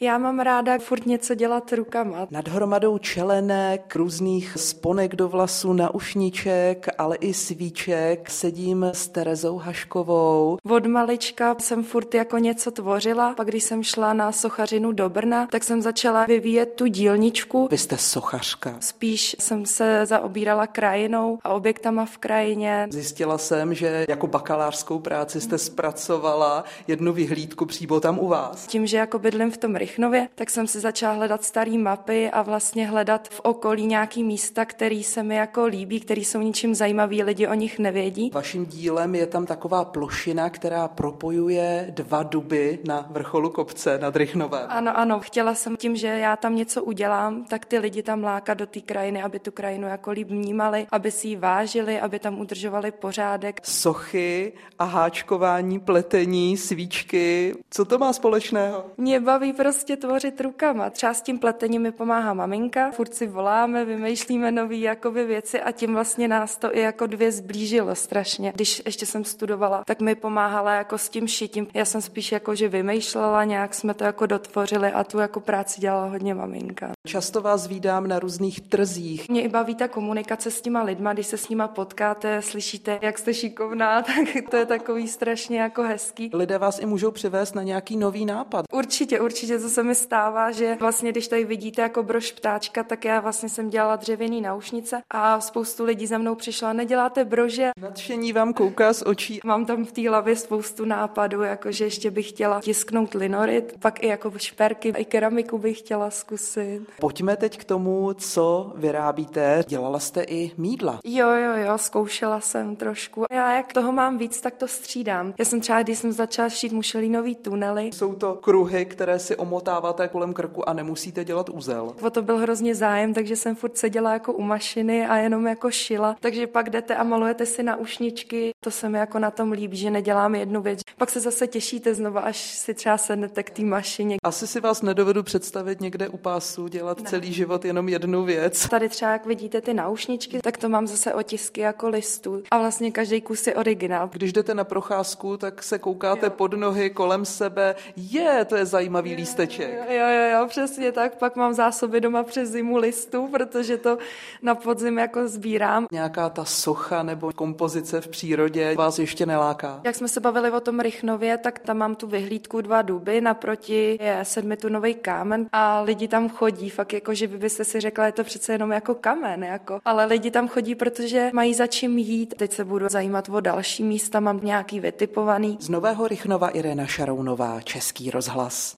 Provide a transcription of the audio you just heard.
Já mám ráda furt něco dělat rukama. Nad hromadou čelenek, různých sponek do vlasu, naušniček, ale i svíček sedím s Terezou Haškovou. Od malička jsem furt jako něco tvořila, pak když jsem šla na sochařinu do Brna, tak jsem začala vyvíjet tu dílničku. Vy jste sochařka. Spíš jsem se zaobírala krajinou a objektama v krajině. Zjistila jsem, že jako bakalářskou práci jste zpracovala jednu vyhlídku přímo tam u vás. Tím, že jako bydlím v tom Rychnově, tak jsem si začala hledat staré mapy a vlastně hledat v okolí nějaký místa, který se mi jako líbí, který jsou ničím zajímavý, lidi o nich nevědí. Vaším dílem je tam taková plošina, která propojuje dva duby na vrcholu kopce nad Rychnovem. Ano, ano, chtěla jsem tím, že já tam něco udělám, tak ty lidi tam lákat do té krajiny, aby tu krajinu jako líp vnímali, aby si ji vážili, aby tam udržovali pořádek. Sochy a háčkování, pletení, svíčky, co to má společného? Mě baví prostě tvořit rukama. Třeba s tím pletením mi pomáhá maminka, furt si voláme, vymýšlíme nové jakoby věci a tím vlastně nás to i jako dvě zblížilo strašně. Když ještě jsem studovala, tak mi pomáhala jako s tím šitím. Já jsem spíš jako, že vymýšlela, nějak jsme to jako dotvořili a tu jako práci dělala hodně maminka. Často vás vídám na různých trzích. Mě i baví ta komunikace s těma lidma, když se s nima potkáte, slyšíte, jak jste šikovná, tak to je takový strašně jako hezký. Lidé vás i můžou přivést na nějaký nový nápad. Určitě, určitě, co se mi stává, že vlastně, když tady vidíte jako brož ptáčka, tak já vlastně jsem dělala dřevěný náušnice a spoustu lidí za mnou přišla, neděláte brože. Nadšení vám kouká z očí. Mám tam v té hlavě spoustu nápadů, jakože ještě bych chtěla tisknout linorit, pak i jako šperky, i keramiku bych chtěla zkusit. Pojďme teď k tomu, co vyrábíte. Dělala jste i mídla. Jo, jo, jo, zkoušela jsem trošku. Já jak toho mám víc, tak to střídám. Já jsem třeba, když jsem začala šít mušelinový tunely. Jsou to kruhy, které si omotáváte kolem krku a nemusíte dělat úzel. O to byl hrozně zájem, takže jsem furt seděla jako u mašiny a jenom jako šila. Takže pak jdete a malujete si na ušničky. To se mi jako na tom líbí, že nedělám jednu věc. Pak se zase těšíte znova, až si třeba sednete k té mašině. Asi si vás nedovedu představit někde u pásu dělat ne. celý život jenom jednu věc. Tady třeba, jak vidíte ty naušničky, tak to mám zase otisky jako listů a vlastně každý kus je originál. Když jdete na procházku, tak se koukáte jo. pod nohy kolem sebe. Je, to je zajímavý jo, lísteček. Jo, jo, jo, přesně tak. Pak mám zásoby doma přes zimu listů, protože to na podzim jako sbírám. Nějaká ta socha nebo kompozice v přírodě vás ještě neláká? Jak jsme se bavili o tom Rychnově, tak tam mám tu vyhlídku dva duby, naproti je sedmitunový kámen a lidi tam chodí, fakt jako, že by byste si řekla, je to přece jenom jako kamen, jako. Ale lidi tam chodí, protože mají za čím jít. Teď se budu zajímat o další místa, mám nějaký vytipovaný. Z Nového Rychnova Irena Šarounová, Český rozhlas.